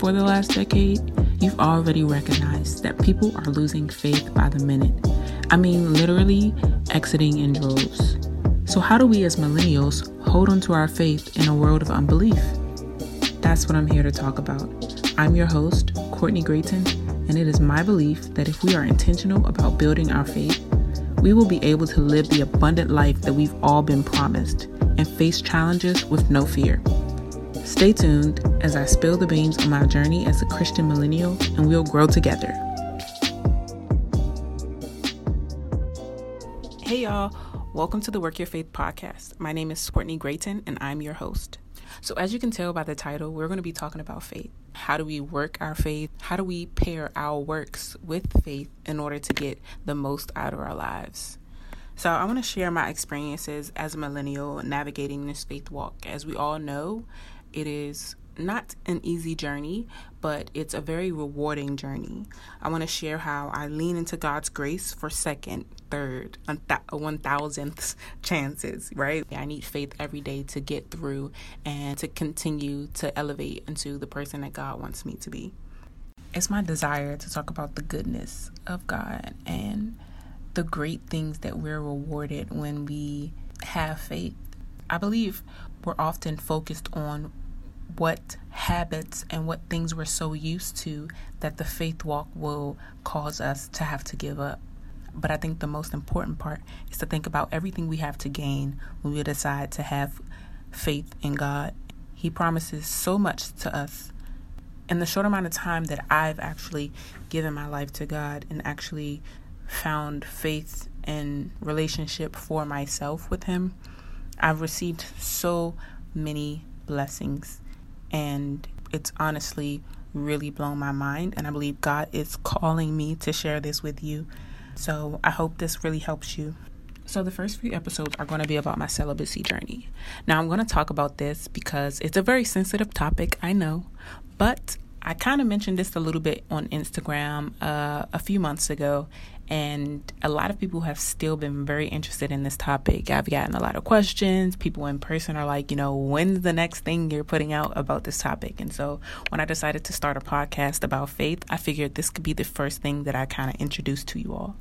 for the last decade, you've already recognized that people are losing faith by the minute. I mean, literally exiting in droves. So, how do we as millennials hold on to our faith in a world of unbelief? That's what I'm here to talk about. I'm your host, Courtney Grayton, and it is my belief that if we are intentional about building our faith, we will be able to live the abundant life that we've all been promised and face challenges with no fear. Stay tuned as I spill the beans on my journey as a Christian millennial, and we'll grow together. Hey, y'all. Welcome to the Work Your Faith podcast. My name is Courtney Grayton, and I'm your host. So, as you can tell by the title, we're going to be talking about faith. How do we work our faith? How do we pair our works with faith in order to get the most out of our lives? So, I want to share my experiences as a millennial navigating this faith walk. As we all know, it is not an easy journey, but it's a very rewarding journey. I want to share how I lean into God's grace for second, third, one thousandth chances, right? I need faith every day to get through and to continue to elevate into the person that God wants me to be. It's my desire to talk about the goodness of God and the great things that we're rewarded when we have faith. I believe we're often focused on what habits and what things we're so used to that the faith walk will cause us to have to give up. But I think the most important part is to think about everything we have to gain when we decide to have faith in God. He promises so much to us. In the short amount of time that I've actually given my life to God and actually found faith and relationship for myself with Him, I've received so many blessings and it's honestly really blown my mind. And I believe God is calling me to share this with you. So I hope this really helps you. So, the first few episodes are going to be about my celibacy journey. Now, I'm going to talk about this because it's a very sensitive topic, I know, but I kind of mentioned this a little bit on Instagram uh, a few months ago, and a lot of people have still been very interested in this topic. I've gotten a lot of questions. People in person are like, you know, when's the next thing you're putting out about this topic? And so when I decided to start a podcast about faith, I figured this could be the first thing that I kind of introduce to you all.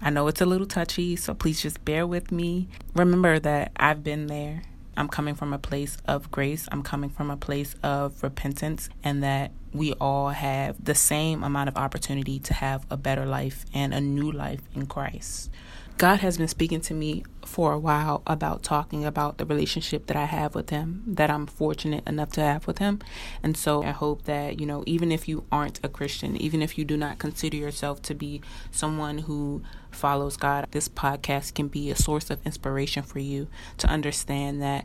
I know it's a little touchy, so please just bear with me. Remember that I've been there. I'm coming from a place of grace. I'm coming from a place of repentance, and that we all have the same amount of opportunity to have a better life and a new life in Christ. God has been speaking to me for a while about talking about the relationship that I have with Him, that I'm fortunate enough to have with Him. And so I hope that, you know, even if you aren't a Christian, even if you do not consider yourself to be someone who follows God, this podcast can be a source of inspiration for you to understand that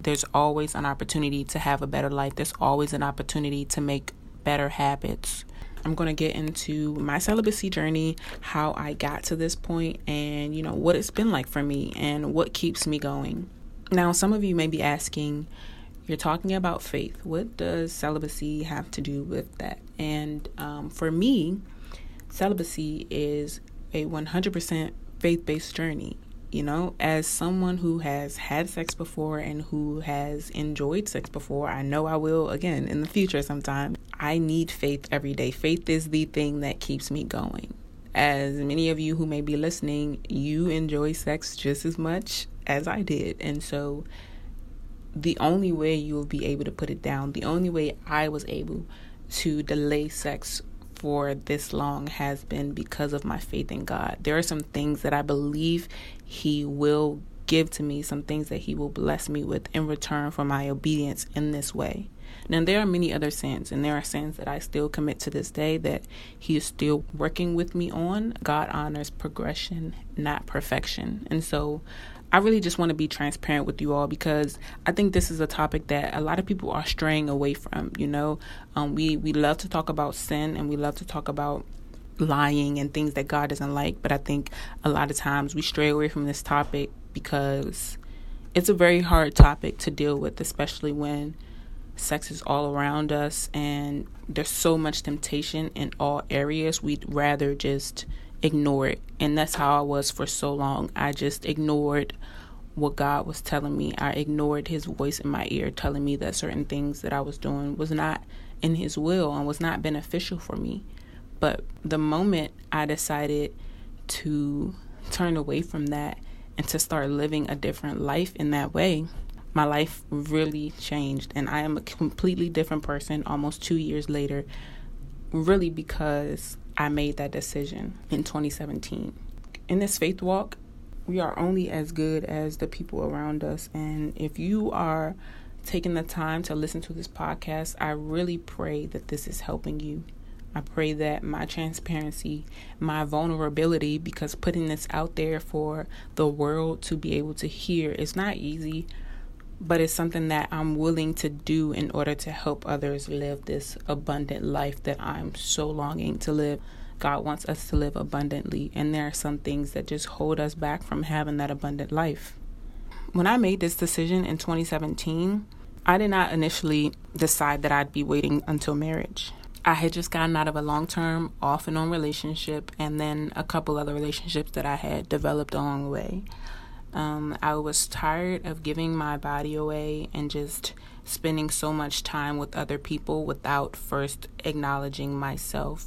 there's always an opportunity to have a better life, there's always an opportunity to make better habits I'm going to get into my celibacy journey, how I got to this point, and you know, what it's been like for me and what keeps me going. Now, some of you may be asking, you're talking about faith. What does celibacy have to do with that? And um, for me, celibacy is a 100% faith based journey. You know, as someone who has had sex before and who has enjoyed sex before, I know I will again in the future sometime. I need faith every day. Faith is the thing that keeps me going. As many of you who may be listening, you enjoy sex just as much as I did. And so the only way you will be able to put it down, the only way I was able to delay sex for this long has been because of my faith in God. There are some things that I believe He will give to me, some things that He will bless me with in return for my obedience in this way. Now, there are many other sins, and there are sins that I still commit to this day that He is still working with me on. God honors progression, not perfection. And so I really just want to be transparent with you all because I think this is a topic that a lot of people are straying away from. You know, um, we we love to talk about sin and we love to talk about lying and things that God doesn't like, but I think a lot of times we stray away from this topic because it's a very hard topic to deal with, especially when sex is all around us and there's so much temptation in all areas. We'd rather just ignore it. And that's how I was for so long. I just ignored what God was telling me. I ignored his voice in my ear telling me that certain things that I was doing was not in his will and was not beneficial for me. But the moment I decided to turn away from that and to start living a different life in that way, my life really changed. And I am a completely different person almost two years later, really because I made that decision in 2017. In this faith walk, we are only as good as the people around us. And if you are taking the time to listen to this podcast, I really pray that this is helping you. I pray that my transparency, my vulnerability, because putting this out there for the world to be able to hear is not easy, but it's something that I'm willing to do in order to help others live this abundant life that I'm so longing to live. God wants us to live abundantly, and there are some things that just hold us back from having that abundant life. When I made this decision in 2017, I did not initially decide that I'd be waiting until marriage. I had just gotten out of a long term off and on relationship, and then a couple other relationships that I had developed along the way. Um, I was tired of giving my body away and just spending so much time with other people without first acknowledging myself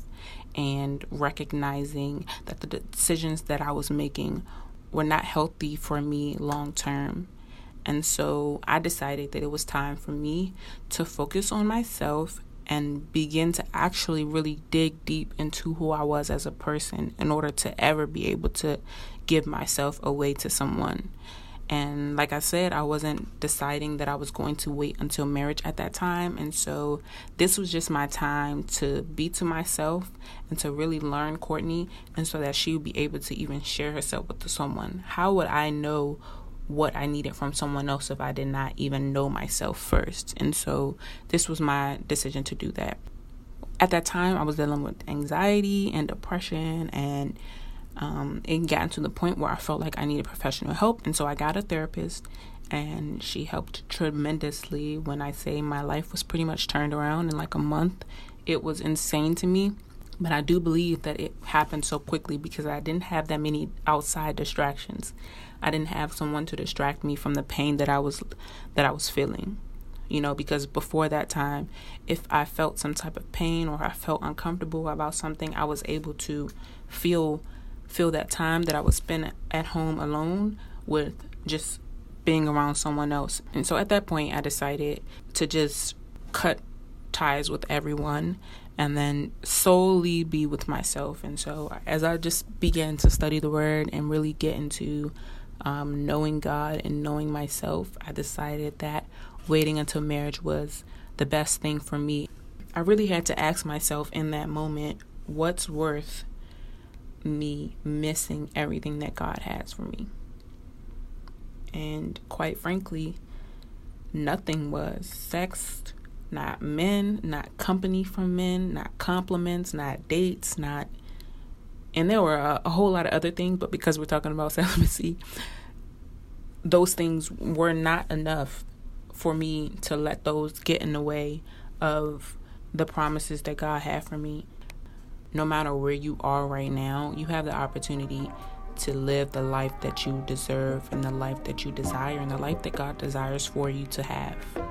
and recognizing that the decisions that I was making were not healthy for me long term. And so I decided that it was time for me to focus on myself and begin to actually really dig deep into who I was as a person in order to ever be able to give myself away to someone. And like I said, I wasn't deciding that I was going to wait until marriage at that time. And so this was just my time to be to myself and to really learn Courtney and so that she would be able to even share herself with someone. How would I know what I needed from someone else if I did not even know myself first? And so this was my decision to do that. At that time, I was dealing with anxiety and depression and um, it got to the point where I felt like I needed professional help, and so I got a therapist, and she helped tremendously. When I say my life was pretty much turned around in like a month, it was insane to me. But I do believe that it happened so quickly because I didn't have that many outside distractions. I didn't have someone to distract me from the pain that I was that I was feeling. You know, because before that time, if I felt some type of pain or I felt uncomfortable about something, I was able to feel fill that time that I would spend at home alone with just being around someone else. And so at that point, I decided to just cut ties with everyone and then solely be with myself. And so as I just began to study the word and really get into um, knowing God and knowing myself, I decided that waiting until marriage was the best thing for me. I really had to ask myself in that moment what's worth me missing everything that God has for me. And quite frankly, nothing was sex, not men, not company from men, not compliments, not dates, not. And there were a, a whole lot of other things, but because we're talking about celibacy, those things were not enough for me to let those get in the way of the promises that God had for me no matter where you are right now, you have the opportunity to live the life that you deserve and the life that you desire and the life that God desires for you to have.